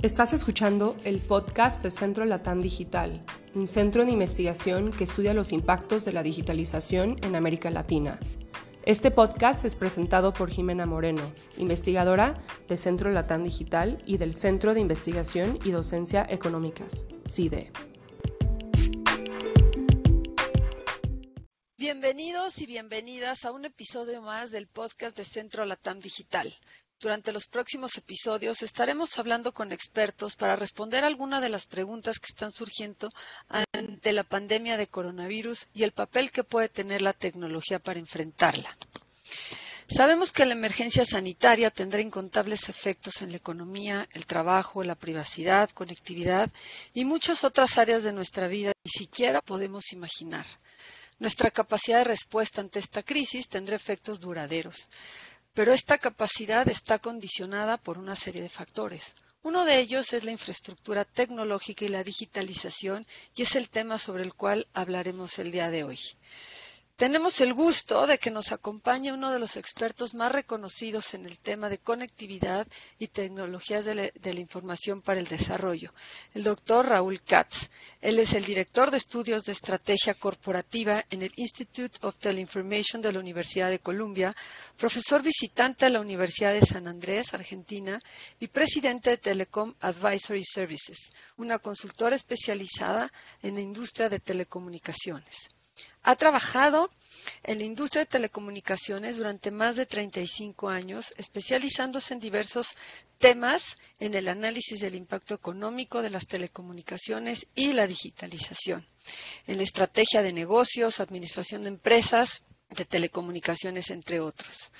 Estás escuchando el podcast de Centro Latam Digital, un centro de investigación que estudia los impactos de la digitalización en América Latina. Este podcast es presentado por Jimena Moreno, investigadora de Centro Latam Digital y del Centro de Investigación y Docencia Económicas, CIDE. Bienvenidos y bienvenidas a un episodio más del podcast de Centro Latam Digital. Durante los próximos episodios estaremos hablando con expertos para responder algunas de las preguntas que están surgiendo ante la pandemia de coronavirus y el papel que puede tener la tecnología para enfrentarla. Sabemos que la emergencia sanitaria tendrá incontables efectos en la economía, el trabajo, la privacidad, conectividad y muchas otras áreas de nuestra vida que ni siquiera podemos imaginar. Nuestra capacidad de respuesta ante esta crisis tendrá efectos duraderos pero esta capacidad está condicionada por una serie de factores. Uno de ellos es la infraestructura tecnológica y la digitalización, y es el tema sobre el cual hablaremos el día de hoy. Tenemos el gusto de que nos acompañe uno de los expertos más reconocidos en el tema de conectividad y tecnologías de la, información para el desarrollo, el doctor Raúl Katz. Él es el director de estudios de estrategia corporativa en el Institute of Teleinformation de la Universidad de Columbia, profesor visitante a la Universidad de San Andrés, Argentina, y presidente de Telecom Advisory Services, una consultora especializada en la industria de telecomunicaciones. Ha trabajado en la industria de telecomunicaciones durante más de 35 años, especializándose en diversos temas en el análisis del impacto económico de las telecomunicaciones y la digitalización, en la estrategia de negocios, administración de empresas, de telecomunicaciones, entre otros.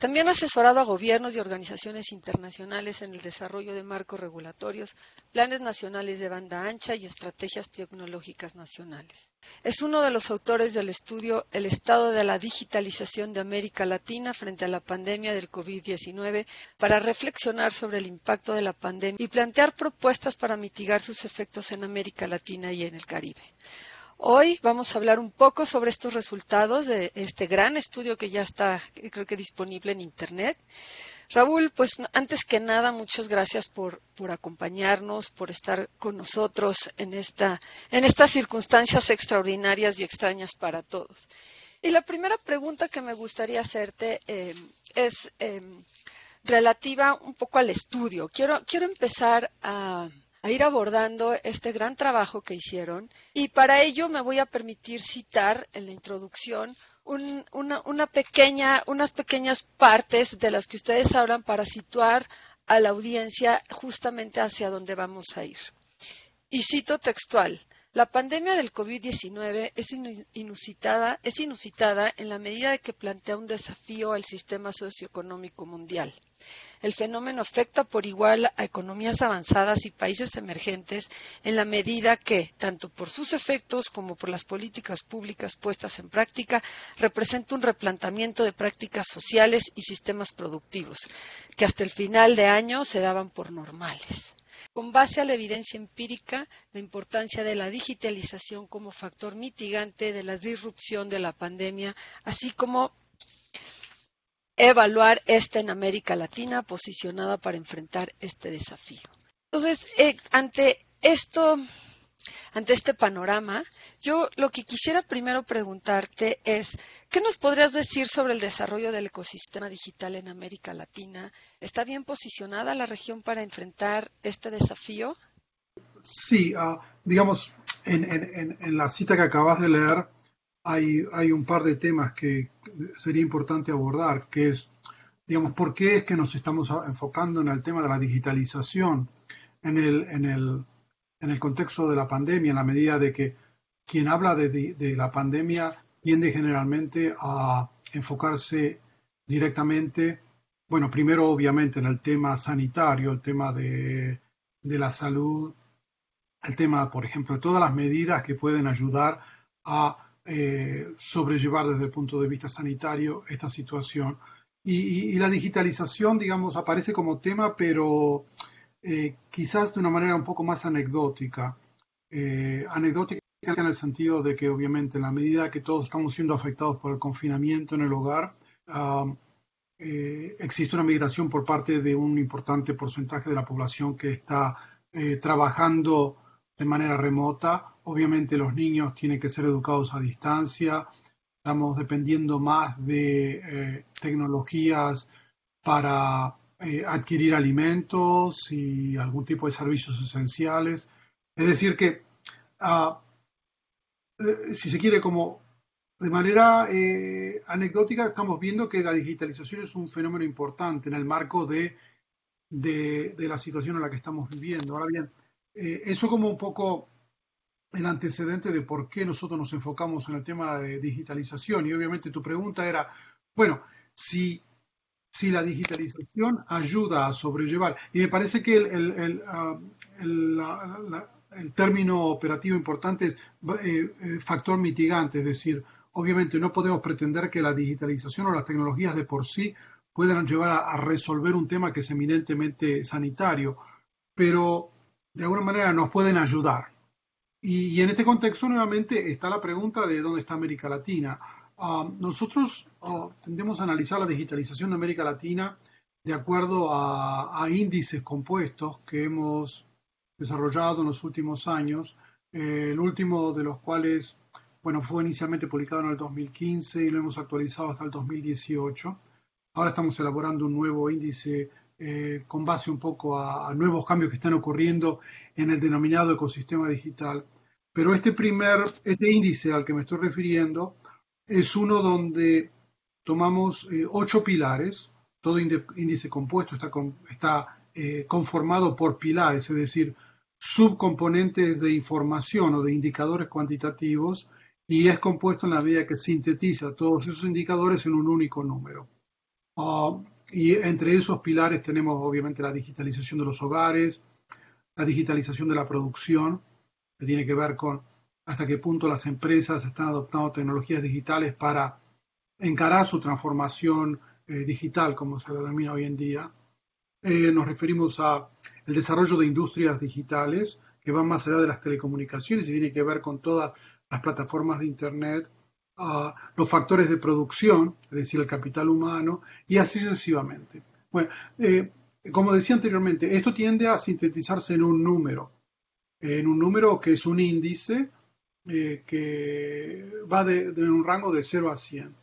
También ha asesorado a gobiernos y organizaciones internacionales en el desarrollo de marcos regulatorios, planes nacionales de banda ancha y estrategias tecnológicas nacionales. Es uno de los autores del estudio El estado de la digitalización de América Latina frente a la pandemia del COVID-19 para reflexionar sobre el impacto de la pandemia y plantear propuestas para mitigar sus efectos en América Latina y en el Caribe. Hoy vamos a hablar un poco sobre estos resultados de este gran estudio que ya está, creo que disponible en Internet. Raúl, pues antes que nada, muchas gracias por, por acompañarnos, por estar con nosotros en, esta, en estas circunstancias extraordinarias y extrañas para todos. Y la primera pregunta que me gustaría hacerte eh, es eh, relativa un poco al estudio. Quiero, quiero empezar a a ir abordando este gran trabajo que hicieron y para ello me voy a permitir citar en la introducción una, pequeña, unas pequeñas partes de las que ustedes hablan para situar a la audiencia justamente hacia dónde vamos a ir. Y cito textual, la pandemia del COVID-19 es inusitada, es inusitada en la medida de que plantea un desafío al sistema socioeconómico mundial. El fenómeno afecta por igual a economías avanzadas y países emergentes en la medida que, tanto por sus efectos como por las políticas públicas puestas en práctica, representa un replanteamiento de prácticas sociales y sistemas productivos, que hasta el final de año se daban por normales. Con base a la evidencia empírica, la importancia de la digitalización como factor mitigante de la disrupción de la pandemia, así como evaluar esta en América Latina posicionada para enfrentar este desafío. Entonces, eh, ante esto, ante este panorama, yo lo que quisiera primero preguntarte es, ¿qué nos podrías decir sobre el desarrollo del ecosistema digital en América Latina? ¿Está bien posicionada la región para enfrentar este desafío? Sí, ah, digamos, en, la cita que acabas de leer, hay, un par de temas que sería importante abordar, que es, digamos, por qué es que nos estamos enfocando en el tema de la digitalización en el, en el, en el contexto de la pandemia, en la medida de que quien habla de, la pandemia tiende generalmente a enfocarse directamente, bueno, primero obviamente en el tema sanitario, el tema de, de la salud, el tema, por ejemplo, de todas las medidas que pueden ayudar a eh, sobrellevar desde el punto de vista sanitario esta situación. Y, la digitalización, digamos, aparece como tema, pero eh, quizás de una manera un poco más anecdótica. Eh, anecdótica en el sentido de que obviamente en la medida que todos estamos siendo afectados por el confinamiento en el hogar, eh, existe una migración por parte de un importante porcentaje de la población que está eh, trabajando de manera remota. Obviamente los niños tienen que ser educados a distancia. Estamos dependiendo más de eh, tecnologías para adquirir alimentos y algún tipo de servicios esenciales. Es decir, que ah, si se quiere como de manera eh, anecdótica, estamos viendo que la digitalización es un fenómeno importante en el marco de, de, la situación en la que estamos viviendo. Ahora bien, eh, eso como un poco el antecedente de por qué nosotros nos enfocamos en el tema de digitalización. Y obviamente tu pregunta era, bueno, si, si la digitalización ayuda a sobrellevar, y me parece que el, el, ah, el término operativo importante es eh, factor mitigante, es decir, Obviamente no podemos pretender que la digitalización o las tecnologías de por sí puedan llevar a, resolver un tema que es eminentemente sanitario, pero de alguna manera nos pueden ayudar. Y, en este contexto nuevamente está la pregunta de dónde está América Latina. Ah, nosotros ah, tendemos a analizar la digitalización de América Latina de acuerdo a, índices compuestos que hemos desarrollado en los últimos años, eh, el último de los cuales bueno, fue inicialmente publicado en el 2015 y lo hemos actualizado hasta el 2018. Ahora estamos elaborando un nuevo índice eh, con base un poco a, nuevos cambios que están ocurriendo en el denominado ecosistema digital. Pero este primer, este índice al que me estoy refiriendo es uno donde tomamos eh, ocho pilares. Todo índice compuesto está, eh, conformado por pilares, es decir, subcomponentes de información o de indicadores cuantitativos y es compuesto en la medida que sintetiza todos esos indicadores en un único número. Ah, y entre esos pilares tenemos obviamente la digitalización de los hogares, la digitalización de la producción, que tiene que ver con hasta qué punto las empresas están adoptando tecnologías digitales para encarar su transformación eh, digital, como se denomina hoy en día. Eh, nos referimos a el desarrollo de industrias digitales que van más allá de las telecomunicaciones y tiene que ver con todas las plataformas de Internet, los factores de producción, es decir, el capital humano, y así sucesivamente. Bueno, eh, como decía anteriormente, esto tiende a sintetizarse en un número, en un número que es un índice eh, que va de, un rango de 0 a 100.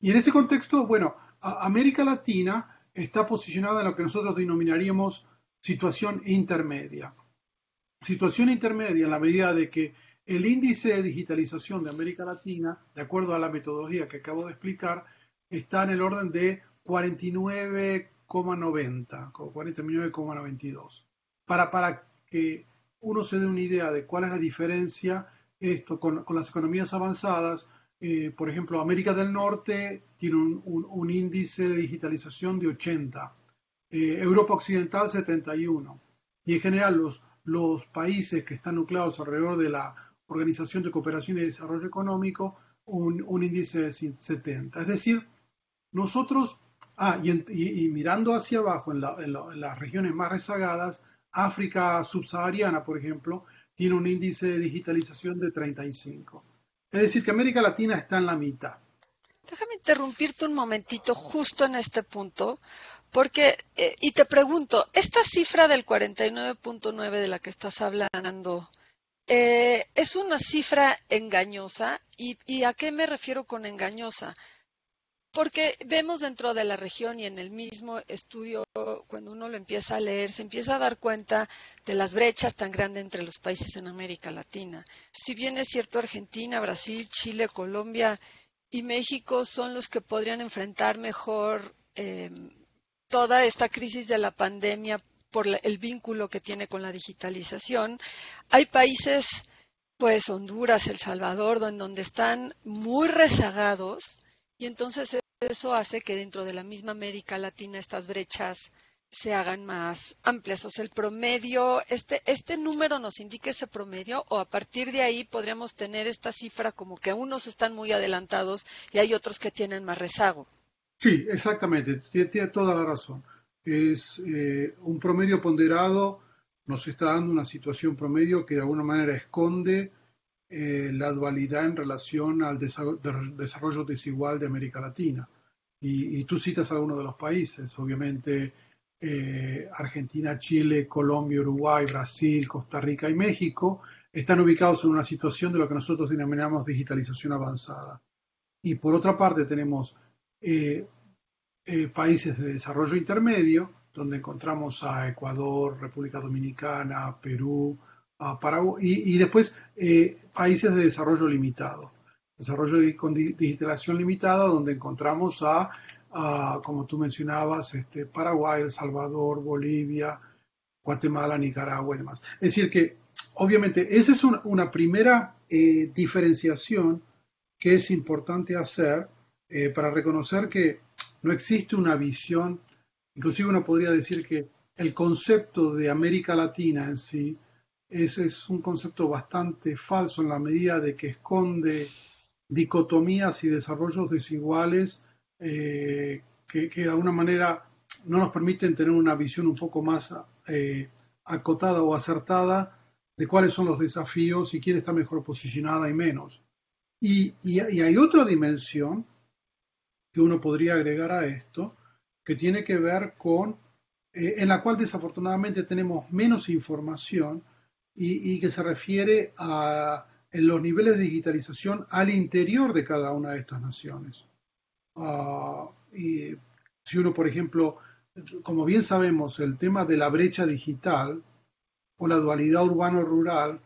Y en ese contexto, bueno, América Latina está posicionada en lo que nosotros denominaríamos situación intermedia. Situación intermedia en la medida de que el índice de digitalización de América Latina, de acuerdo a la metodología que acabo de explicar, está en el orden de 49,90, 49,92. Para, para que uno se dé una idea de cuál es la diferencia esto con, las economías avanzadas, eh, por ejemplo, América del Norte tiene un, índice de digitalización de 80, eh, Europa Occidental 71, y en general los, los países que están nucleados alrededor de la Organización de Cooperación y Desarrollo Económico un, índice de 70. Es decir, nosotros, ah, y, mirando hacia abajo en, las regiones más rezagadas, África subsahariana, por ejemplo, tiene un índice de digitalización de 35. Es decir, que América Latina está en la mitad. Déjame interrumpirte un momentito justo en este punto, porque, eh, y te pregunto, esta cifra del 49.9 de la que estás hablando, eh, es una cifra engañosa. ¿Y, a qué me refiero con engañosa? Porque vemos dentro de la región y en el mismo estudio, cuando uno lo empieza a leer, se empieza a dar cuenta de las brechas tan grandes entre los países en América Latina. Si bien es cierto, Argentina, Brasil, Chile, Colombia y México son los que podrían enfrentar mejor eh, toda esta crisis de la pandemia por el vínculo que tiene con la digitalización. Hay países, pues Honduras, El Salvador, donde están muy rezagados y entonces eso hace que dentro de la misma América Latina estas brechas se hagan más amplias. O sea, el promedio, este, este número nos indica ese promedio o a partir de ahí podríamos tener esta cifra como que unos están muy adelantados y hay otros que tienen más rezago. Sí, exactamente, tiene toda la razón es eh, un promedio ponderado, nos está dando una situación promedio que de alguna manera esconde eh, la dualidad en relación al desarrollo desigual de América Latina. Y, tú citas algunos de los países, obviamente eh, Argentina, Chile, Colombia, Uruguay, Brasil, Costa Rica y México están ubicados en una situación de lo que nosotros denominamos digitalización avanzada. Y por otra parte tenemos eh, eh, países de desarrollo intermedio, donde encontramos a Ecuador, República Dominicana, Perú, Paraguay, y, después países de desarrollo limitado desarrollo con digitalización limitada, donde encontramos a, como tú mencionabas, este, Paraguay, El Salvador, Bolivia, Guatemala, Nicaragua y demás. Es decir, que obviamente esa es una, primera eh, diferenciación que es importante hacer eh, para reconocer que no existe una visión, inclusive uno podría decir que el concepto de América Latina en sí es, es un concepto bastante falso en la medida de que esconde dicotomías y desarrollos desiguales eh, que, de alguna manera no nos permiten tener una visión un poco más eh, acotada o acertada de cuáles son los desafíos y quién está mejor posicionada y menos. Y, hay otra dimensión que uno podría agregar a esto, que tiene que ver con, eh, en la cual desafortunadamente tenemos menos información y que se refiere a en los niveles de digitalización al interior de cada una de estas naciones. Ah, y si uno, por ejemplo, como bien sabemos, el tema de la brecha digital o la dualidad urbano-rural,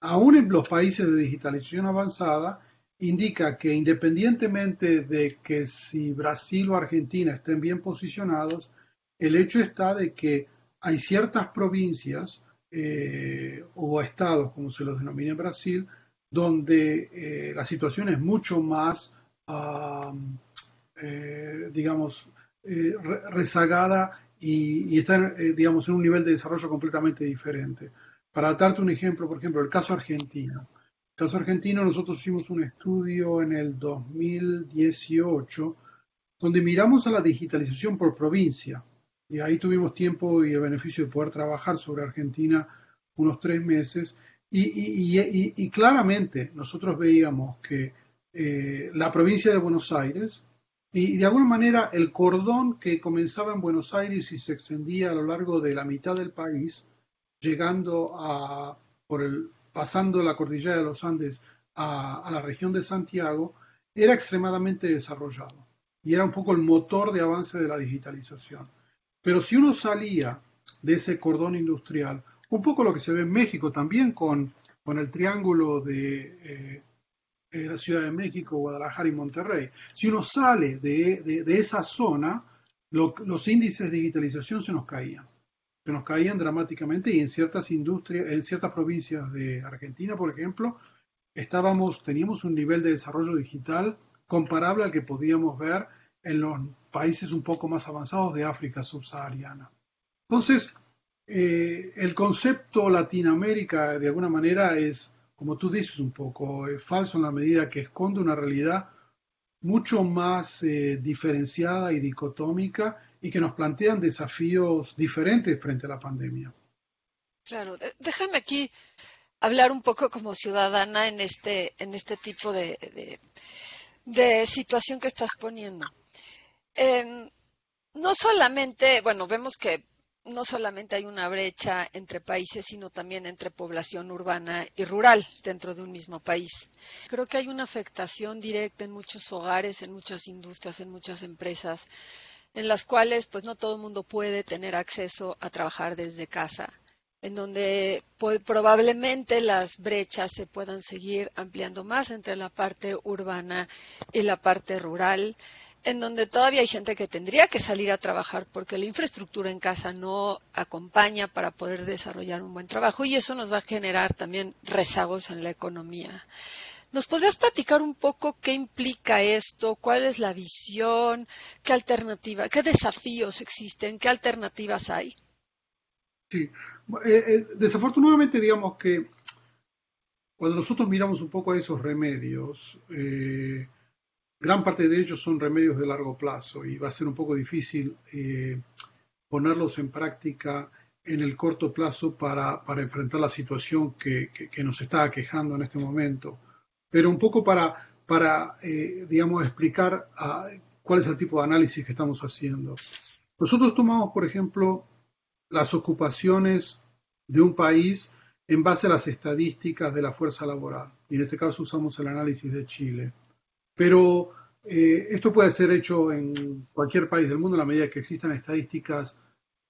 aún en los países de digitalización avanzada, indica que independientemente de que si Brasil o Argentina estén bien posicionados, el hecho está de que hay ciertas provincias eh, o estados, como se los denomina en Brasil, donde eh, la situación es mucho más, eh, digamos, rezagada y, está, digamos, en un nivel de desarrollo completamente diferente. Para darte un ejemplo, por ejemplo, el caso argentino. Caso argentino, nosotros hicimos un estudio en el 2018 donde miramos a la digitalización por provincia. Y ahí tuvimos tiempo y el beneficio de poder trabajar sobre Argentina unos tres meses y, claramente nosotros veíamos que eh, la provincia de Buenos Aires, y de alguna manera el cordón que comenzaba en Buenos Aires y se extendía a lo largo de la mitad del país, llegando a, por el, pasando la cordillera de los Andes a, la región de Santiago, era extremadamente desarrollado y era un poco el motor de avance de la digitalización. Pero si uno salía de ese cordón industrial un poco lo que se ve en México también con, con el triángulo de eh, eh, la Ciudad de México, Guadalajara y Monterrey. Si uno sale de, esa zona, los índices de digitalización se nos caían. Se nos caían dramáticamente y en ciertas industrias, en ciertas provincias de Argentina, por ejemplo, estábamos, teníamos un nivel de desarrollo digital comparable al que podíamos ver en los países un poco más avanzados de África subsahariana. Entonces, eh, el concepto Latinoamérica de alguna manera es, como tú dices un poco, es falso en la medida que esconde una realidad mucho más eh, diferenciada y dicotómica y que nos plantean desafíos diferentes frente a la pandemia. Claro, déjame aquí hablar un poco como ciudadana en este, en este tipo de, de, situación que estás poniendo. Em, no solamente, bueno, vemos que no solamente hay una brecha entre países, sino también entre población urbana y rural dentro de un mismo país. Creo que hay una afectación directa en muchos hogares, en muchas industrias, en muchas empresas, en las cuales pues no todo el mundo puede tener acceso a trabajar desde casa, en donde probablemente las brechas se puedan seguir ampliando más entre la parte urbana y la parte rural en donde todavía hay gente que tendría que salir a trabajar porque la infraestructura en casa no acompaña para poder desarrollar un buen trabajo y eso nos va a generar también rezagos en la economía. ¿Nos podrías platicar un poco qué implica esto? ¿Cuál es la visión? ¿Qué alternativa? ¿Qué desafíos existen? ¿Qué alternativas hay? Sí, eh, eh, desafortunadamente digamos que cuando nosotros miramos un poco a esos remedios, eh, gran parte de ellos son remedios de largo plazo y va a ser un poco difícil ponerlos en práctica en el corto plazo para, enfrentar la situación que, nos está aquejando en este momento. Pero un poco para, para eh, digamos, explicar cuál es el tipo de análisis que estamos haciendo. Nosotros tomamos, por ejemplo, las ocupaciones de un país en base a las estadísticas de la fuerza laboral. Y en este caso usamos el análisis de Chile. Pero eh, esto puede ser hecho en cualquier país del mundo en la medida que existan estadísticas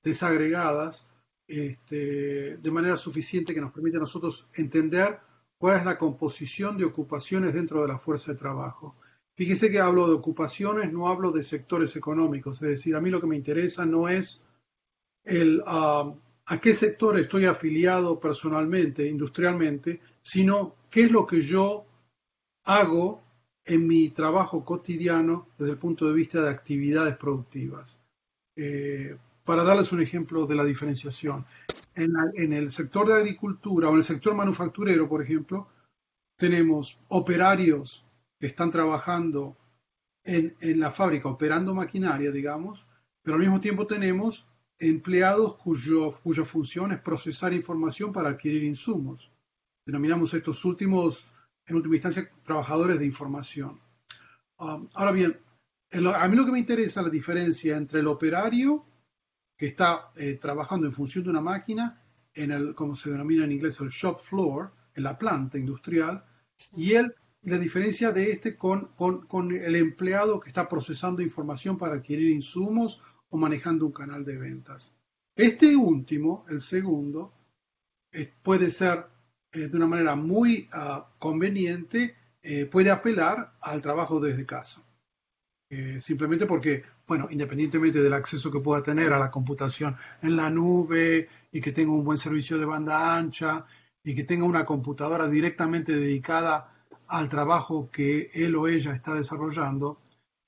desagregadas este, de manera suficiente que nos permite a nosotros entender cuál es la composición de ocupaciones dentro de la fuerza de trabajo. Fíjese que hablo de ocupaciones, no hablo de sectores económicos, es decir, a mí lo que me interesa no es el, ah, a qué sector estoy afiliado personalmente, industrialmente, sino qué es lo que yo hago en mi trabajo cotidiano desde el punto de vista de actividades productivas. Eh, para darles un ejemplo de la diferenciación, en, el sector de agricultura o en el sector manufacturero, por ejemplo, tenemos operarios que están trabajando en, la fábrica, operando maquinaria, digamos, pero al mismo tiempo tenemos empleados cuyo, cuya función es procesar información para adquirir insumos. Denominamos estos últimos, en última instancia, trabajadores de información. Um, ahora bien, a mí lo que me interesa es la diferencia entre el operario que está eh, trabajando en función de una máquina en el, como se denomina en inglés, el shop floor, en la planta industrial, y él, la diferencia de este con, con, el empleado que está procesando información para adquirir insumos o manejando un canal de ventas. Este último, el segundo, eh, puede ser eh, de una manera muy ah, conveniente, puede apelar al trabajo desde casa. simplemente porque bueno, independientemente del acceso que pueda tener a la computación en la nube y que tenga un buen servicio de banda ancha y que tenga una computadora directamente dedicada al trabajo que él o ella está desarrollando,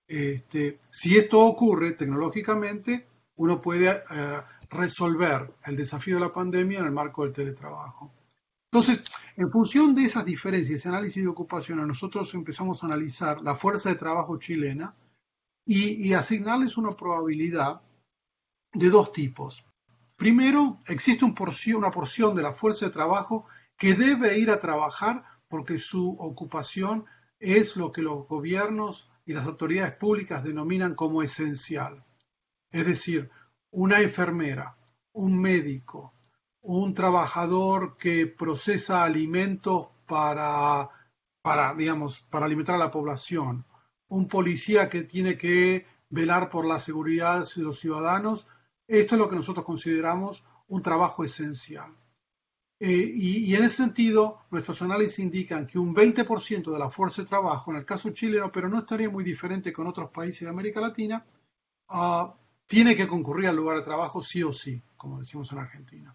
este, si esto ocurre tecnológicamente, uno puede eh, resolver el desafío de la pandemia en el marco del teletrabajo. Entonces, en función de esas diferencias, análisis de ocupación, nosotros empezamos a analizar la fuerza de trabajo chilena, y, asignarles una probabilidad de dos tipos. Primero, existe una porción de la fuerza de trabajo que debe ir a trabajar porque su ocupación es lo que los gobiernos y las autoridades públicas denominan como esencial. Es decir, una enfermera, un médico, un trabajador que procesa alimentos para, para, digamos, para alimentar a la población, un policía que tiene que velar por la seguridad de los ciudadanos. Esto es lo que nosotros consideramos un trabajo esencial. Eh, y, en ese sentido, nuestros análisis indican que un 20% de la fuerza de trabajo, en el caso chileno, pero no estaría muy diferente con otros países de América Latina, ah, tiene que concurrir al lugar de trabajo sí o sí, como decimos en Argentina.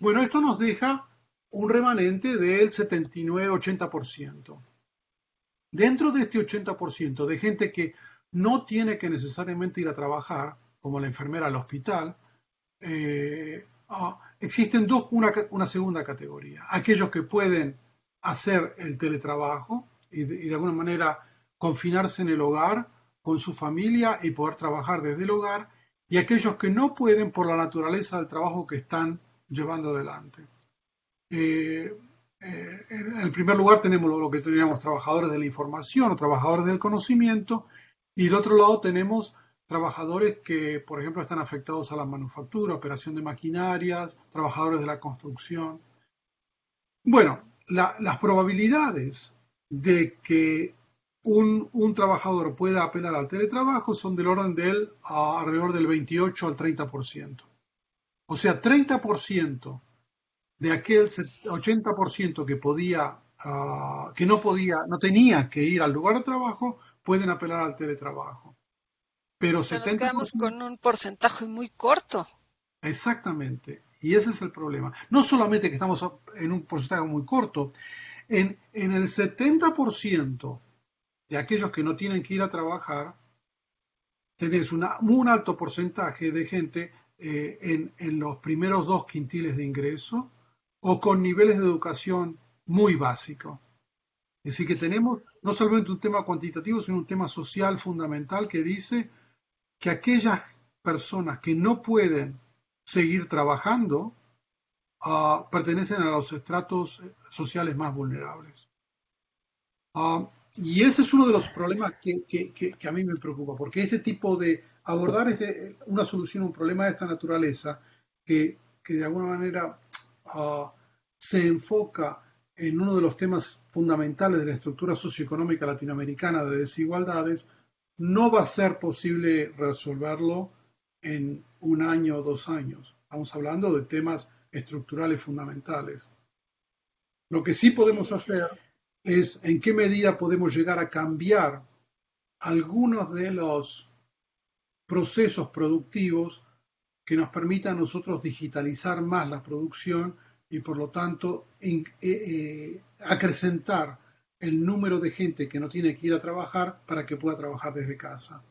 Bueno, esto nos deja un remanente del 79-80%. Dentro de este 80% de gente que no tiene que necesariamente ir a trabajar, como la enfermera al hospital, eh, ah, existen dos, una, segunda categoría. Aquellos que pueden hacer el teletrabajo y de, alguna manera confinarse en el hogar con su familia y poder trabajar desde el hogar, y aquellos que no pueden por la naturaleza del trabajo que están llevando adelante. Eh, eh, en primer lugar tenemos lo, que teníamos trabajadores de la información o trabajadores del conocimiento y de otro lado tenemos trabajadores que, por ejemplo, están afectados a la manufactura, operación de maquinarias, trabajadores de la construcción. Bueno, las probabilidades de que un, un, trabajador pueda apelar al teletrabajo son del orden del alrededor del 28 al 30%. O sea, 30% de aquel 80% que podía, ah, que no podía, no tenía que ir al lugar de trabajo, pueden apelar al teletrabajo. Pero nos quedamos con un porcentaje muy corto. Exactamente. Y ese es el problema. No solamente que estamos en un porcentaje muy corto, en, en el 70% de aquellos que no tienen que ir a trabajar, tenés un alto porcentaje de gente eh, en, en, los primeros dos quintiles de ingreso o con niveles de educación muy básicos. Es decir, que tenemos no solamente un tema cuantitativo, sino un tema social fundamental que dice que aquellas personas que no pueden seguir trabajando ah, pertenecen a los estratos sociales más vulnerables. Ah, y ese es uno de los problemas que, que, a mí me preocupa, porque este tipo de abordar este, una solución a un problema de esta naturaleza, que, de alguna manera se enfoca en uno de los temas fundamentales de la estructura socioeconómica latinoamericana de desigualdades, no va a ser posible resolverlo en un año o dos años. Estamos hablando de temas estructurales fundamentales. Lo que sí podemos hacer es en qué medida podemos llegar a cambiar algunos de los procesos productivos que nos permitan a nosotros digitalizar más la producción y por lo tanto eh, eh, acrecentar el número de gente que no tiene que ir a trabajar para que pueda trabajar desde casa.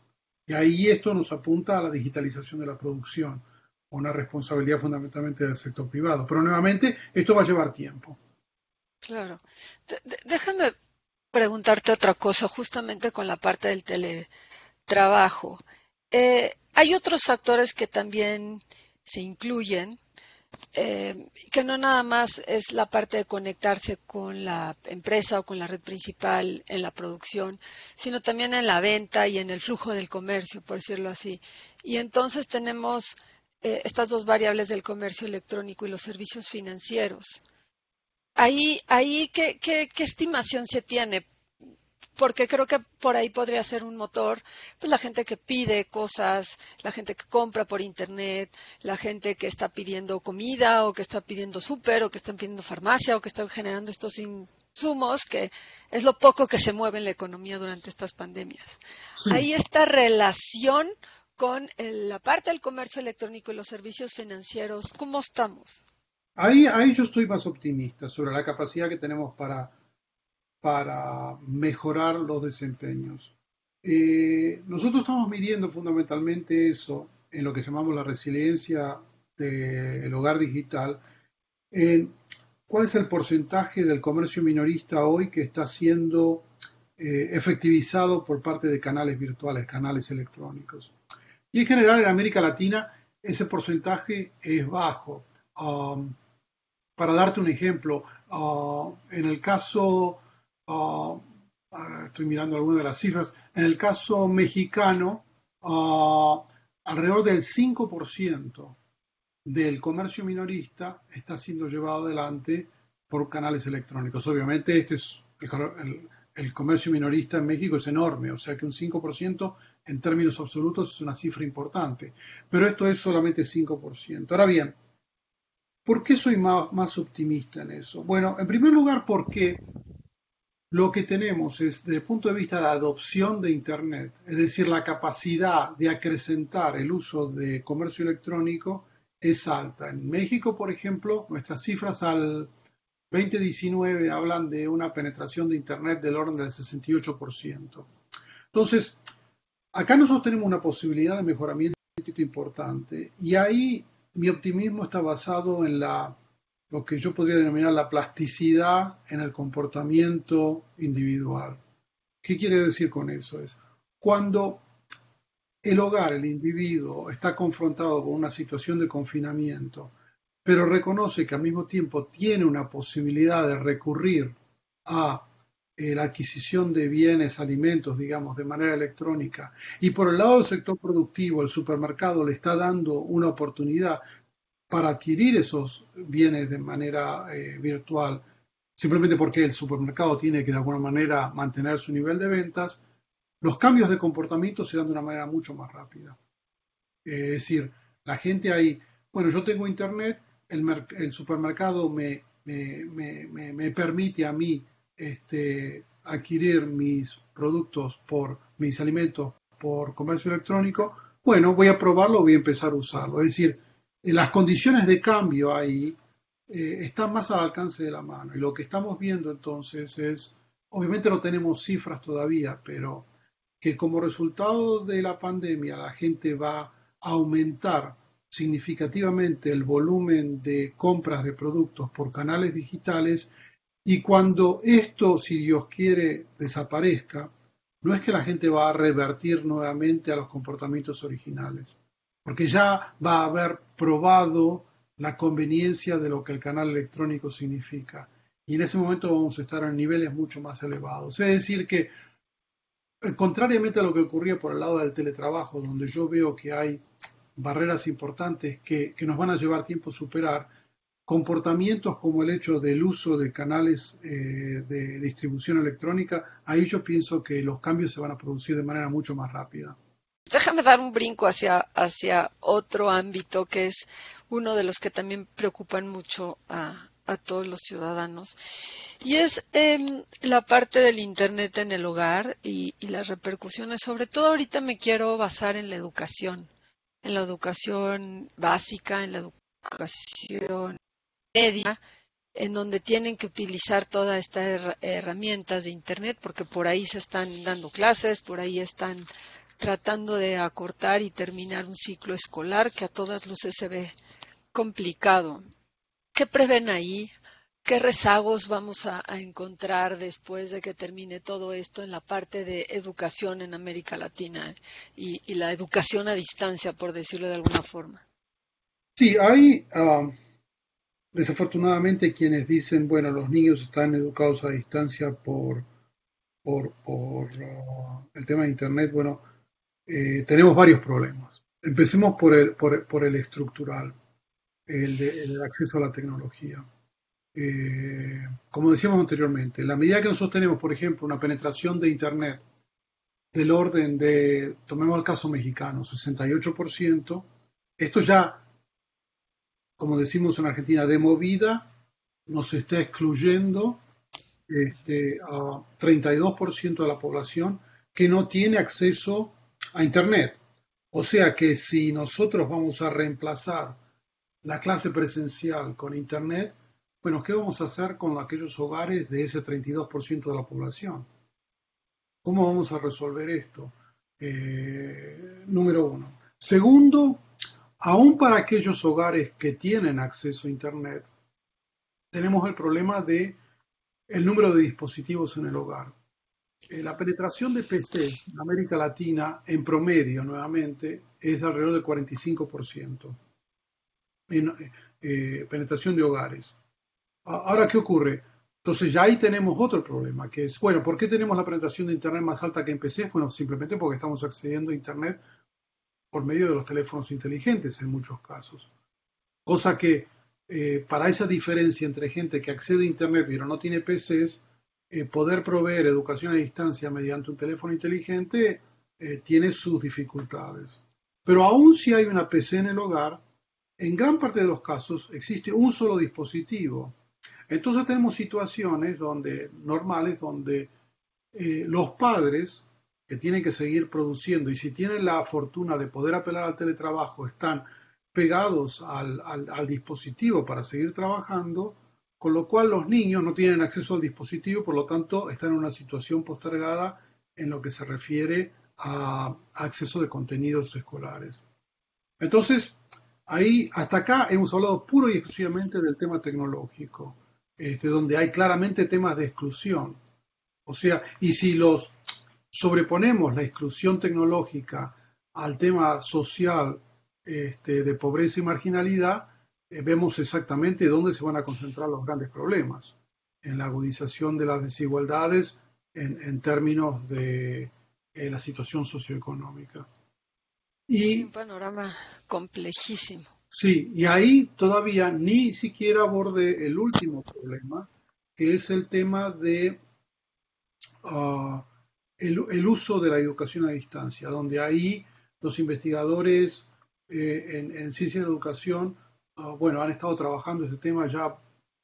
Y ahí esto nos apunta a la digitalización de la producción, una responsabilidad fundamentalmente del sector privado. Pero nuevamente, esto va a llevar tiempo. Claro. déjame preguntarte otra cosa, justamente con la parte del teletrabajo. Eh, hay otros factores que también se incluyen, eh, que no nada más es la parte de conectarse con la empresa o con la red principal en la producción, sino también en la venta y en el flujo del comercio, por decirlo así. Y entonces tenemos eh, estas dos variables del comercio electrónico y los servicios financieros. Ahí, ahí ¿qué, qué, qué estimación se tiene? Porque creo que por ahí podría ser un motor, pues la gente que pide cosas, la gente que compra por internet, la gente que está pidiendo comida o que está pidiendo súper o que están pidiendo farmacia o que están generando estos insumos, que es lo poco que se mueve en la economía durante estas pandemias. Ahí esta relación con la parte del comercio electrónico y los servicios financieros, ¿cómo estamos? Ahí, ahí yo estoy más optimista sobre la capacidad que tenemos para para mejorar los desempeños. Eh, nosotros estamos midiendo fundamentalmente eso en lo que llamamos la resiliencia del hogar digital. ¿Cuál es el porcentaje del comercio minorista hoy que está siendo eh, efectivizado por parte de canales virtuales, canales electrónicos? Y en general en América Latina ese porcentaje es bajo. Um, para darte un ejemplo, uh, en el caso Ah, estoy mirando algunas de las cifras, en el caso mexicano, ah, alrededor del 5% del comercio minorista está siendo llevado adelante por canales electrónicos. Obviamente, este es el, comercio minorista en México es enorme, o sea que un 5% en términos absolutos es una cifra importante, pero esto es solamente 5%. Ahora bien, ¿por qué soy más, más optimista en eso? Bueno, en primer lugar, porque lo que tenemos es, desde el punto de vista de adopción de Internet, es decir, la capacidad de acrecentar el uso de comercio electrónico es alta. En México, por ejemplo, nuestras cifras al 2019 hablan de una penetración de Internet del orden del 68%. Entonces, acá nosotros tenemos una posibilidad de mejoramiento importante y ahí mi optimismo está basado en la lo que yo podría denominar la plasticidad en el comportamiento individual. ¿Qué quiere decir con eso? Es cuando el hogar, el individuo, está confrontado con una situación de confinamiento, pero reconoce que al mismo tiempo tiene una posibilidad de recurrir a eh, la adquisición de bienes, alimentos, digamos, de manera electrónica, y por el lado del sector productivo, el supermercado le está dando una oportunidad para adquirir esos bienes de manera eh, virtual, simplemente porque el supermercado tiene que de alguna manera mantener su nivel de ventas, los cambios de comportamiento se dan de una manera mucho más rápida. es decir, la gente ahí, bueno, yo tengo internet, el, supermercado me, me, permite a mí este, adquirir mis productos por mis alimentos por comercio electrónico, bueno, voy a probarlo, voy a empezar a usarlo. Es decir, las condiciones de cambio ahí eh, están más al alcance de la mano. Y lo que estamos viendo entonces es, obviamente no tenemos cifras todavía, pero que como resultado de la pandemia la gente va a aumentar significativamente el volumen de compras de productos por canales digitales y cuando esto, si Dios quiere, desaparezca, no es que la gente va a revertir nuevamente a los comportamientos originales porque ya va a haber probado la conveniencia de lo que el canal electrónico significa. y en ese momento vamos a estar a niveles mucho más elevados. Es decir, que eh, contrariamente a lo que ocurría por el lado del teletrabajo, donde yo veo que hay barreras importantes que, nos van a llevar tiempo a superar, comportamientos como el hecho del uso de canales eh, de distribución electrónica, ahí yo pienso que los cambios se van a producir de manera mucho más rápida. Déjame dar un brinco hacia, hacia otro ámbito que es uno de los que también preocupan mucho a, a todos los ciudadanos. Y es em, la parte del Internet en el hogar y, las repercusiones. Sobre todo ahorita me quiero basar en la educación, en la educación básica, en la educación media, en donde tienen que utilizar todas estas herramientas de Internet, porque por ahí se están dando clases, por ahí están tratando de acortar y terminar un ciclo escolar que a todas luces se ve complicado. ¿Qué prevén ahí? ¿Qué rezagos vamos a, encontrar después de que termine todo esto en la parte de educación en América Latina y, la educación a distancia, por decirlo de alguna forma? Sí, hay ah, desafortunadamente quienes dicen, bueno, los niños están educados a distancia por, por, ah, el tema de Internet. Bueno, eh, tenemos varios problemas. Empecemos por el, por el estructural el, acceso a la tecnología. Eh, como decíamos anteriormente, la medida que nosotros tenemos, por ejemplo, una penetración de Internet del orden de, tomemos el caso mexicano, 68%, esto ya, como decimos en Argentina, de movida nos está excluyendo este, a 32% de la población que no tiene acceso a Internet. O sea que si nosotros vamos a reemplazar la clase presencial con Internet, bueno, ¿qué vamos a hacer con aquellos hogares de ese 32% de la población? ¿Cómo vamos a resolver esto? Eh, número uno. Segundo, aún para aquellos hogares que tienen acceso a Internet, tenemos el problema de el número de dispositivos en el hogar. Eh, la penetración de PC en América Latina, en promedio, nuevamente, es de alrededor del 45% en eh, penetración de hogares. Ahora, ¿qué ocurre? Entonces ya ahí tenemos otro problema, que es, bueno, ¿por qué tenemos la penetración de Internet más alta que en PC? Bueno, simplemente porque estamos accediendo a Internet por medio de los teléfonos inteligentes en muchos casos. Cosa que eh, para esa diferencia entre gente que accede a Internet pero no tiene PCs, eh, poder proveer educación a distancia mediante un teléfono inteligente tiene sus dificultades. Pero aún si hay una PC en el hogar, en gran parte de los casos existe un solo dispositivo. Entonces tenemos situaciones donde, normales donde eh, los padres que tienen que seguir produciendo y si tienen la fortuna de poder apelar al teletrabajo están pegados al dispositivo para seguir trabajando, con lo cual los niños no tienen acceso al dispositivo, por lo tanto están en una situación postergada en lo que se refiere a acceso de contenidos escolares. Entonces, Ahí, hasta acá hemos hablado puro y exclusivamente del tema tecnológico, este, donde hay claramente temas de exclusión. O sea, y si los sobreponemos la exclusión tecnológica al tema social este, de pobreza y marginalidad, vemos exactamente dónde se van a concentrar los grandes problemas, en la agudización de las desigualdades en, términos de eh, la situación socioeconómica. Y, un panorama complejísimo. Sí, y ahí todavía ni siquiera aborde el último problema, que es el tema de ah, el, uso de la educación a distancia, donde ahí los investigadores eh, en, ciencia de educación, ah, bueno, han estado trabajando este tema ya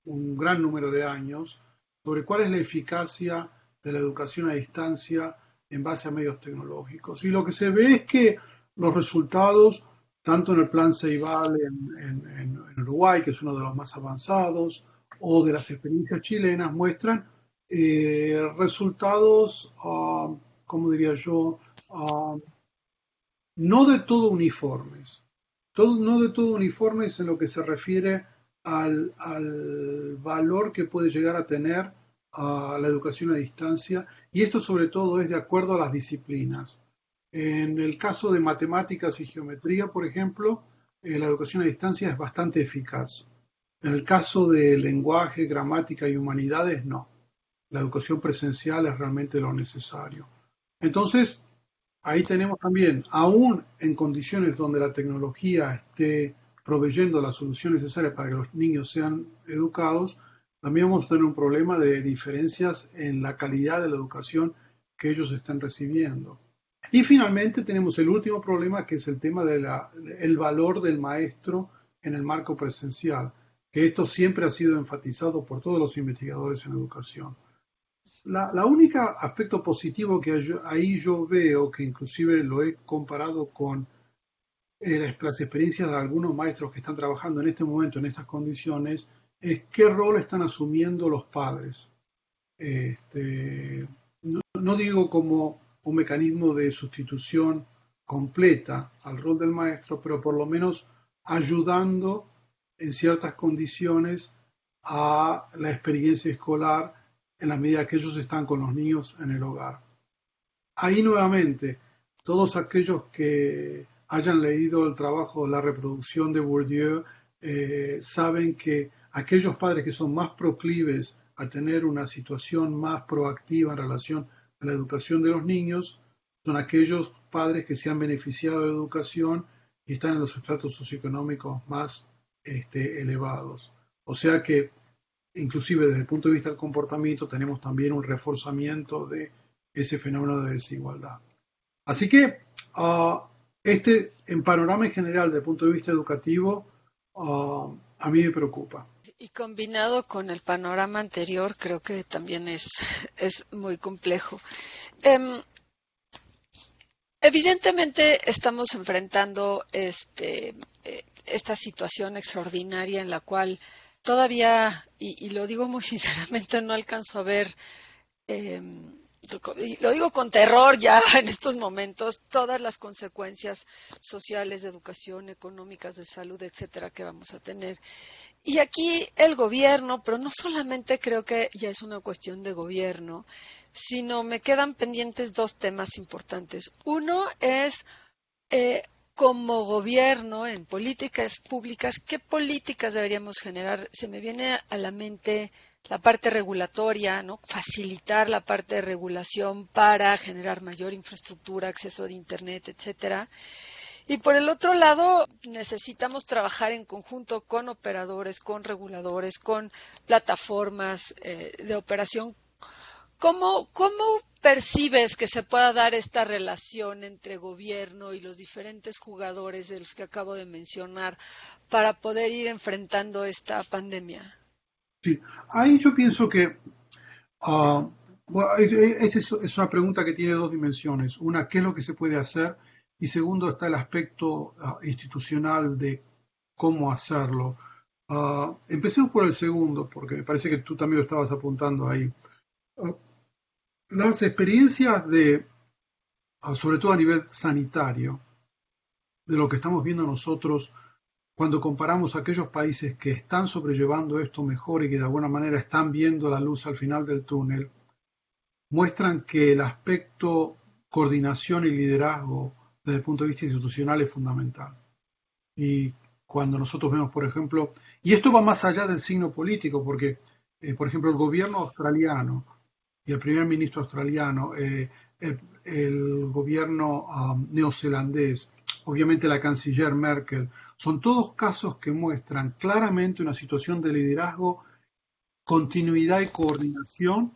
un gran número de años, sobre cuál es la eficacia de la educación a distancia en base a medios tecnológicos. Y lo que se ve es que los resultados, tanto en el plan Ceibal en, Uruguay, que es uno de los más avanzados, o de las experiencias chilenas, muestran eh, resultados, uh, como diría yo, ah, no de todo uniformes. No de todo uniformes en lo que se refiere al, al valor que puede llegar a tener la educación a distancia y esto sobre todo es de acuerdo a las disciplinas. En el caso de matemáticas y geometría, por ejemplo, eh, la educación a distancia es bastante eficaz. En el caso de lenguaje, gramática y humanidades, no. La educación presencial es realmente lo necesario. Entonces, ahí tenemos también, aún en condiciones donde la tecnología esté proveyendo la solución necesaria para que los niños sean educados, también vamos a tener un problema de diferencias en la calidad de la educación que ellos están recibiendo. Y finalmente tenemos el último problema, que es el tema del valor del maestro en el marco presencial, que esto siempre ha sido enfatizado por todos los investigadores en educación. La, la única aspecto positivo que ahí yo veo, que inclusive lo he comparado con eh, las experiencias de algunos maestros que están trabajando en este momento en estas condiciones, es qué rol están asumiendo los padres. Este, no, digo como un mecanismo de sustitución completa al rol del maestro, pero por lo menos ayudando en ciertas condiciones a la experiencia escolar en la medida que ellos están con los niños en el hogar. Ahí nuevamente, todos aquellos que hayan leído el trabajo La reproducción de Bourdieu eh, saben que aquellos padres que son más proclives a tener una situación más proactiva en relación a la educación de los niños son aquellos padres que se han beneficiado de educación y están en los estratos socioeconómicos más este, elevados. O sea que, inclusive desde el punto de vista del comportamiento, tenemos también un reforzamiento de ese fenómeno de desigualdad. Así que, ah, este, en panorama en general, desde el punto de vista educativo, ah, a mí me preocupa. Y combinado con el panorama anterior, creo que también es, es muy complejo. Em, evidentemente estamos enfrentando este, eh, esta situación extraordinaria en la cual todavía, y, lo digo muy sinceramente, no alcanzo a ver em, lo digo con terror ya en estos momentos, todas las consecuencias sociales, de educación, económicas, de salud, etcétera, que vamos a tener. Y aquí el gobierno, pero no solamente creo que ya es una cuestión de gobierno, sino me quedan pendientes dos temas importantes. Uno es eh, como gobierno en políticas públicas, ¿qué políticas deberíamos generar? Se me viene a la mente la parte regulatoria, ¿no? facilitar la parte de regulación para generar mayor infraestructura, acceso de Internet, etcétera. Y por el otro lado, necesitamos trabajar en conjunto con operadores, con reguladores, con plataformas eh, de operación. ¿Cómo, ¿Cómo percibes que se pueda dar esta relación entre gobierno y los diferentes jugadores de los que acabo de mencionar para poder ir enfrentando esta pandemia? Sí, ahí yo pienso que uh, esta es, una pregunta que tiene dos dimensiones. Una, ¿qué es lo que se puede hacer? Y segundo, está el aspecto ah, institucional de cómo hacerlo. Uh, empecemos por el segundo, porque me parece que tú también lo estabas apuntando ahí. Las experiencias de, sobre todo a nivel sanitario, de lo que estamos viendo nosotros cuando comparamos aquellos países que están sobrellevando esto mejor y que de alguna manera están viendo la luz al final del túnel, muestran que el aspecto coordinación y liderazgo desde el punto de vista institucional es fundamental. Y cuando nosotros vemos, por ejemplo, y esto va más allá del signo político, porque, eh, por ejemplo, el gobierno australiano y el primer ministro australiano, eh, el, gobierno um, neozelandés, obviamente la canciller Merkel, son todos casos que muestran claramente una situación de liderazgo, continuidad y coordinación,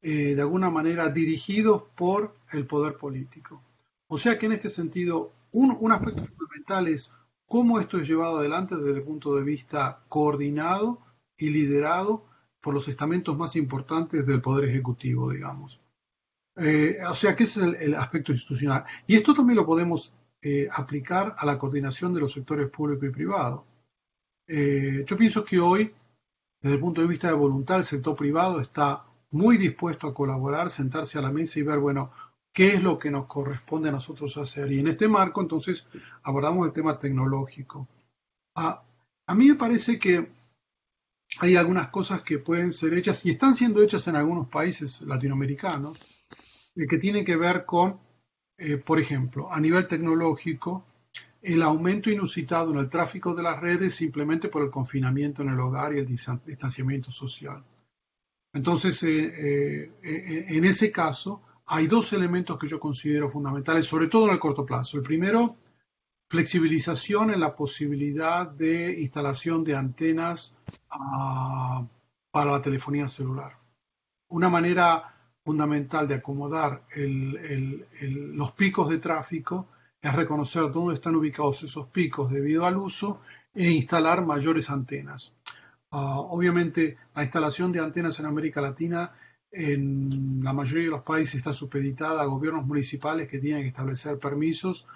eh, de alguna manera dirigidos por el poder político. O sea que en este sentido, un, aspecto fundamental es cómo esto es llevado adelante desde el punto de vista coordinado y liderado por los estamentos más importantes del Poder Ejecutivo, digamos. Eh, o sea que es el, aspecto institucional. Y esto también lo podemos eh, aplicar a la coordinación de los sectores público y privado. Eh, yo pienso que hoy, desde el punto de vista de voluntad, el sector privado está muy dispuesto a colaborar, sentarse a la mesa y ver, bueno, qué es lo que nos corresponde a nosotros hacer. Y en este marco, entonces, abordamos el tema tecnológico. A, a mí me parece que hay algunas cosas que pueden ser hechas y están siendo hechas en algunos países latinoamericanos, eh, que tienen que ver con eh, por ejemplo, a nivel tecnológico, el aumento inusitado en el tráfico de las redes simplemente por el confinamiento en el hogar y el distanciamiento social. Entonces, eh, eh, eh, en ese caso, hay dos elementos que yo considero fundamentales, sobre todo en el corto plazo. El primero, flexibilización en la posibilidad de instalación de antenas ah, para la telefonía celular. Una manera fundamental de acomodar los picos de tráfico es reconocer dónde están ubicados esos picos debido al uso e instalar mayores antenas. Ah, obviamente, la instalación de antenas en América Latina en la mayoría de los países está supeditada a gobiernos municipales que tienen que establecer permisos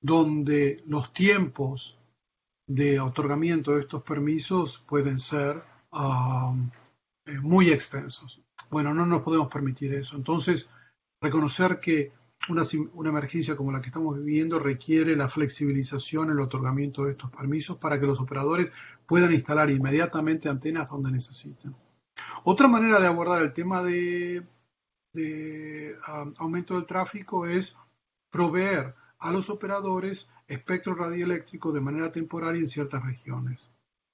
donde los tiempos de otorgamiento de estos permisos pueden ser ah, eh, muy extensos. Bueno, no nos podemos permitir eso. Entonces, reconocer que una, emergencia como la que estamos viviendo requiere la flexibilización en el otorgamiento de estos permisos para que los operadores puedan instalar inmediatamente antenas donde necesiten. Otra manera de abordar el tema de, um, aumento del tráfico es proveer a los operadores espectro radioeléctrico de manera temporaria en ciertas regiones.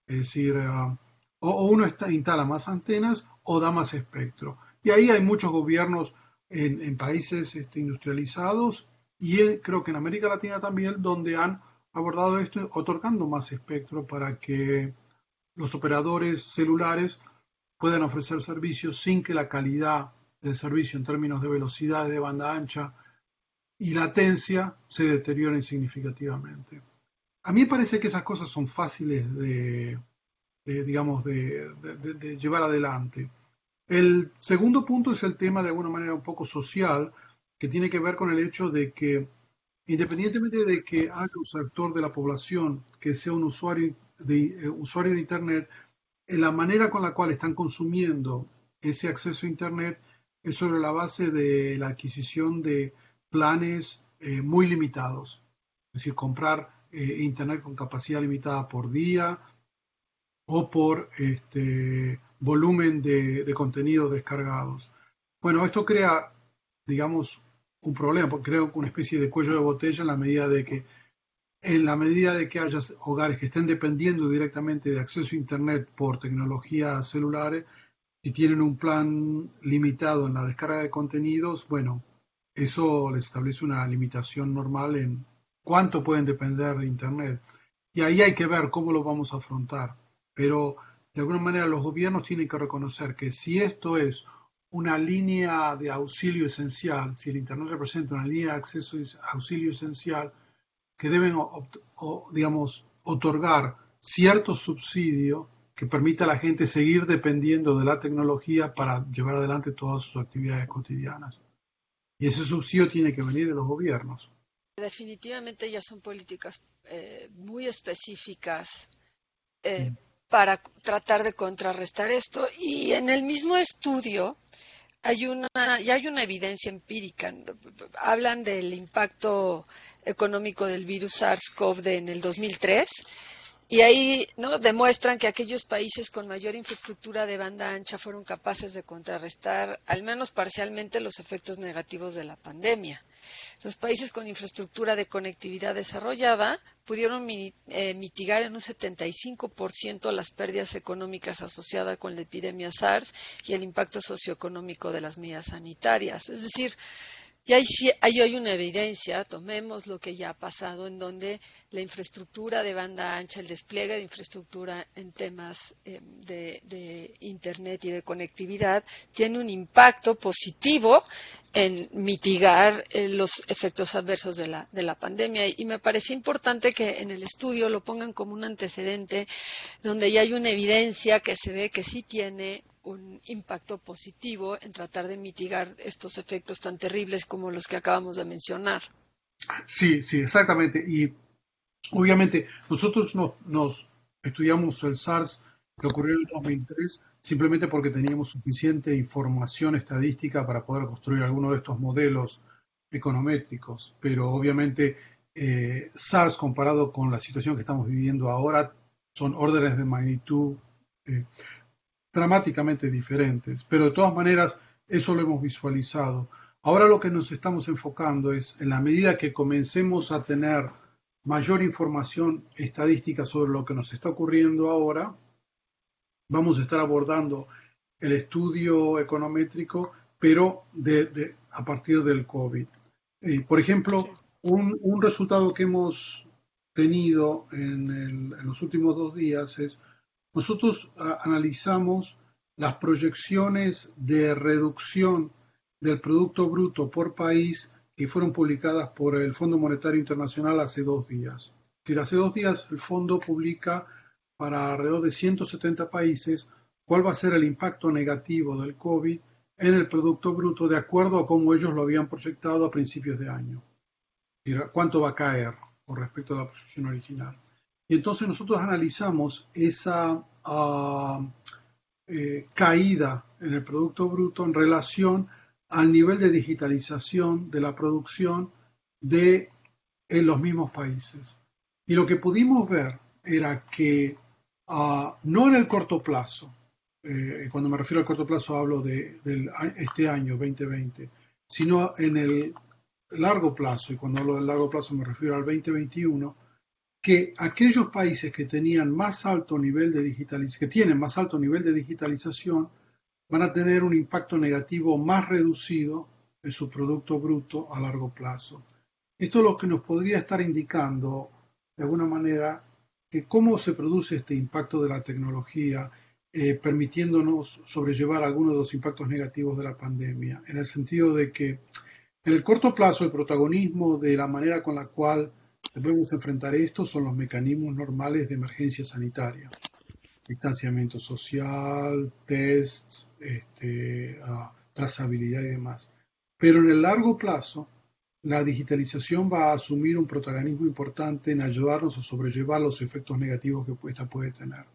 Es decir, uh, o, uno instala más antenas o da más espectro. Y ahí hay muchos gobiernos en, países este, industrializados y creo que en América Latina también, donde han abordado esto otorgando más espectro para que los operadores celulares puedan ofrecer servicios sin que la calidad del servicio en términos de velocidad de banda ancha y latencia se deterioren significativamente. A mí me parece que esas cosas son fáciles de, digamos, de, llevar adelante. El segundo punto es el tema de alguna manera un poco social, que tiene que ver con el hecho de que independientemente de que haya un sector de la población que sea un usuario de, eh, usuario de Internet, en la manera con la cual están consumiendo ese acceso a Internet es sobre la base de la adquisición de planes eh, muy limitados. Es decir, comprar eh, Internet con capacidad limitada por día o por este, volumen de, contenidos descargados. Bueno, esto crea, digamos, un problema, porque crea una especie de cuello de botella en la medida de que en la medida de que haya hogares que estén dependiendo directamente de acceso a Internet por tecnologías celulares y tienen un plan limitado en la descarga de contenidos, bueno, eso les establece una limitación normal en cuánto pueden depender de Internet. Y ahí hay que ver cómo lo vamos a afrontar. Pero de alguna manera los gobiernos tienen que reconocer que si esto es una línea de auxilio esencial, si el Internet representa una línea de acceso auxilio esencial, que deben, digamos, otorgar cierto subsidio que permita a la gente seguir dependiendo de la tecnología para llevar adelante todas sus actividades cotidianas. Y ese subsidio tiene que venir de los gobiernos. Definitivamente ya son políticas eh, muy específicas eh, para tratar de contrarrestar esto. Y en el mismo estudio hay una, ya hay una evidencia empírica. Hablan del impacto económico del virus SARS-CoV en el 2003 y ahí ¿no? demuestran que aquellos países con mayor infraestructura de banda ancha fueron capaces de contrarrestar, al menos parcialmente, los efectos negativos de la pandemia. Los países con infraestructura de conectividad desarrollada pudieron eh, mitigar en un 75% las pérdidas económicas asociadas con la epidemia SARS y el impacto socioeconómico de las medidas sanitarias. Es decir, y ahí, hay una evidencia, tomemos lo que ya ha pasado, en donde la infraestructura de banda ancha, el despliegue de infraestructura en temas eh, de, Internet y de conectividad, tiene un impacto positivo en mitigar eh, los efectos adversos de la, de la pandemia. Y me parece importante que en el estudio lo pongan como un antecedente donde ya hay una evidencia que se ve que sí tiene un impacto positivo en tratar de mitigar estos efectos tan terribles como los que acabamos de mencionar. Sí, sí, exactamente. Y obviamente nosotros nos estudiamos el SARS que ocurrió en el 2003 simplemente porque teníamos suficiente información estadística para poder construir alguno de estos modelos econométricos. Pero obviamente eh, SARS comparado con la situación que estamos viviendo ahora son órdenes de magnitud eh, dramáticamente diferentes, pero de todas maneras eso lo hemos visualizado. Ahora lo que nos estamos enfocando es, en la medida que comencemos a tener mayor información estadística sobre lo que nos está ocurriendo ahora, vamos a estar abordando el estudio econométrico, pero de, a partir del COVID. Eh, por ejemplo, un, un, resultado que hemos tenido en, en, los últimos dos días es, nosotros analizamos las proyecciones de reducción del Producto Bruto por país que fueron publicadas por el Fondo Monetario Internacional hace dos días. Es hace dos días el fondo publica para alrededor de 170 países cuál va a ser el impacto negativo del COVID en el Producto Bruto de acuerdo a cómo ellos lo habían proyectado a principios de año. ¿Cuánto va a caer con respecto a la proyección original? Y entonces nosotros analizamos esa uh, eh, caída en el Producto Bruto en relación al nivel de digitalización de la producción de en los mismos países. Y lo que pudimos ver era que uh, no en el corto plazo, eh, cuando me refiero al corto plazo hablo de, de, este año 2020, sino en el largo plazo, y cuando hablo del largo plazo me refiero al 2021, que aquellos países que tenían más alto nivel de digitalización, que tienen más alto nivel de digitalización, van a tener un impacto negativo más reducido en su Producto Bruto a largo plazo. Esto es lo que nos podría estar indicando, de alguna manera, que cómo se produce este impacto de la tecnología, eh, permitiéndonos sobrellevar algunos de los impactos negativos de la pandemia, en el sentido de que en el corto plazo el protagonismo de la manera con la cual debemos enfrentar esto son los mecanismos normales de emergencia sanitaria distanciamiento social, tests, este, uh, trazabilidad y demás. Pero en el largo plazo, la digitalización va a asumir un protagonismo importante en ayudarnos a sobrellevar los efectos negativos que esta puede tener.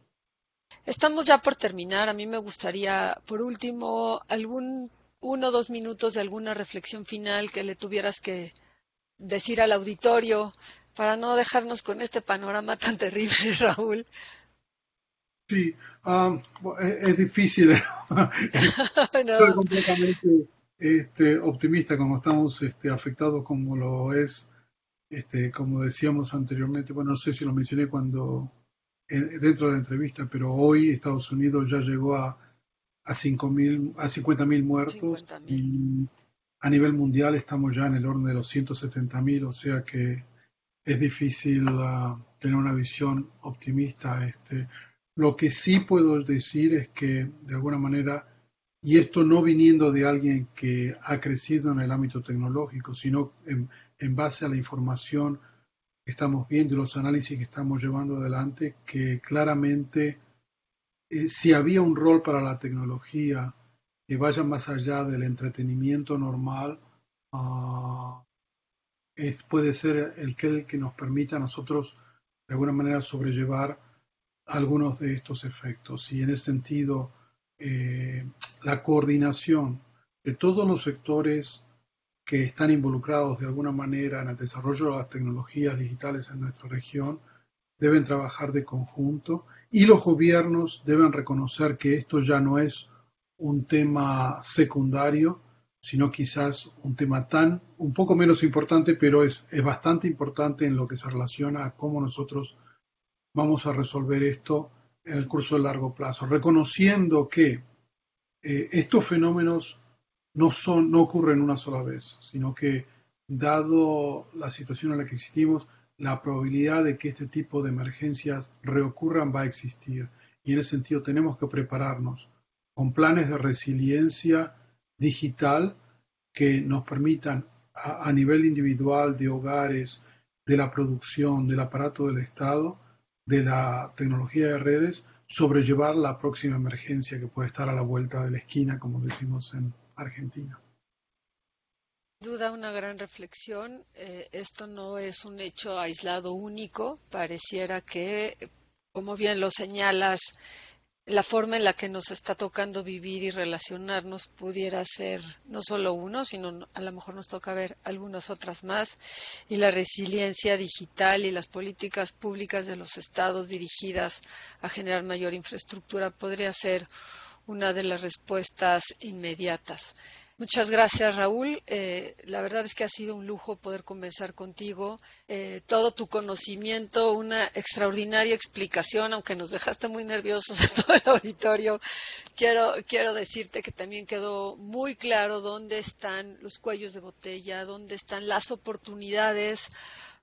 Estamos ya por terminar. A mí me gustaría, por último, algún uno o dos minutos de alguna reflexión final que le tuvieras que decir al auditorio para no dejarnos con este panorama tan terrible, Raúl. Sí, um, es, difícil. Estoy completamente este, optimista como estamos este, afectados como lo es, este, como decíamos anteriormente. Bueno, no sé si lo mencioné cuando dentro de la entrevista, pero hoy Estados Unidos ya llegó a, a, 5 mil, a 50 mil muertos y a nivel mundial estamos ya en el orden de los 170 mil, o sea que es difícil uh, tener una visión optimista. Este, lo que sí puedo decir es que, de alguna manera, y esto no viniendo de alguien que ha crecido en el ámbito tecnológico, sino en, base a la información que estamos viendo y los análisis que estamos llevando adelante, que claramente eh, si había un rol para la tecnología que vaya más allá del entretenimiento normal, uh, puede ser el que, el que nos permita a nosotros de alguna manera sobrellevar algunos de estos efectos. Y en ese sentido eh, la coordinación de todos los sectores que están involucrados de alguna manera en el desarrollo de las tecnologías digitales en nuestra región deben trabajar de conjunto. Y los gobiernos deben reconocer que esto ya no es un tema secundario, sino quizás un tema tan, un poco menos importante, pero es, es bastante importante en lo que se relaciona a cómo nosotros vamos a resolver esto en el curso de largo plazo, reconociendo que eh, estos fenómenos no, son, no ocurren una sola vez, sino que dado la situación en la que existimos, la probabilidad de que este tipo de emergencias reocurran va a existir. Y en ese sentido tenemos que prepararnos con planes de resiliencia digital que nos permitan a nivel individual de hogares, de la producción, del aparato del Estado, de la tecnología de redes sobrellevar la próxima emergencia que puede estar a la vuelta de la esquina, como decimos en Argentina. Duda una gran reflexión. Eh, esto no es un hecho aislado único. Pareciera que, como bien lo señalas, la forma en la que nos está tocando vivir y relacionarnos pudiera ser no solo uno, sino a lo mejor nos toca ver algunas otras más. Y la resiliencia digital y las políticas públicas de los estados dirigidas a generar mayor infraestructura podría ser una de las respuestas inmediatas. Muchas gracias, Raúl. Eh, la verdad es que ha sido un lujo poder conversar contigo. Eh, todo tu conocimiento, una extraordinaria explicación, aunque nos dejaste muy nerviosos a todo el auditorio. Quiero, quiero decirte que también quedó muy claro dónde están los cuellos de botella, dónde están las oportunidades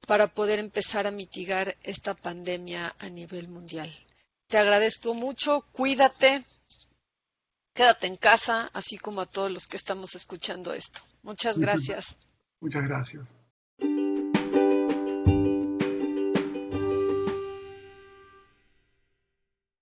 para poder empezar a mitigar esta pandemia a nivel mundial. Te agradezco mucho, cuídate, quédate en casa, así como a todos los que estamos escuchando esto. Muchas gracias. Muchas gracias.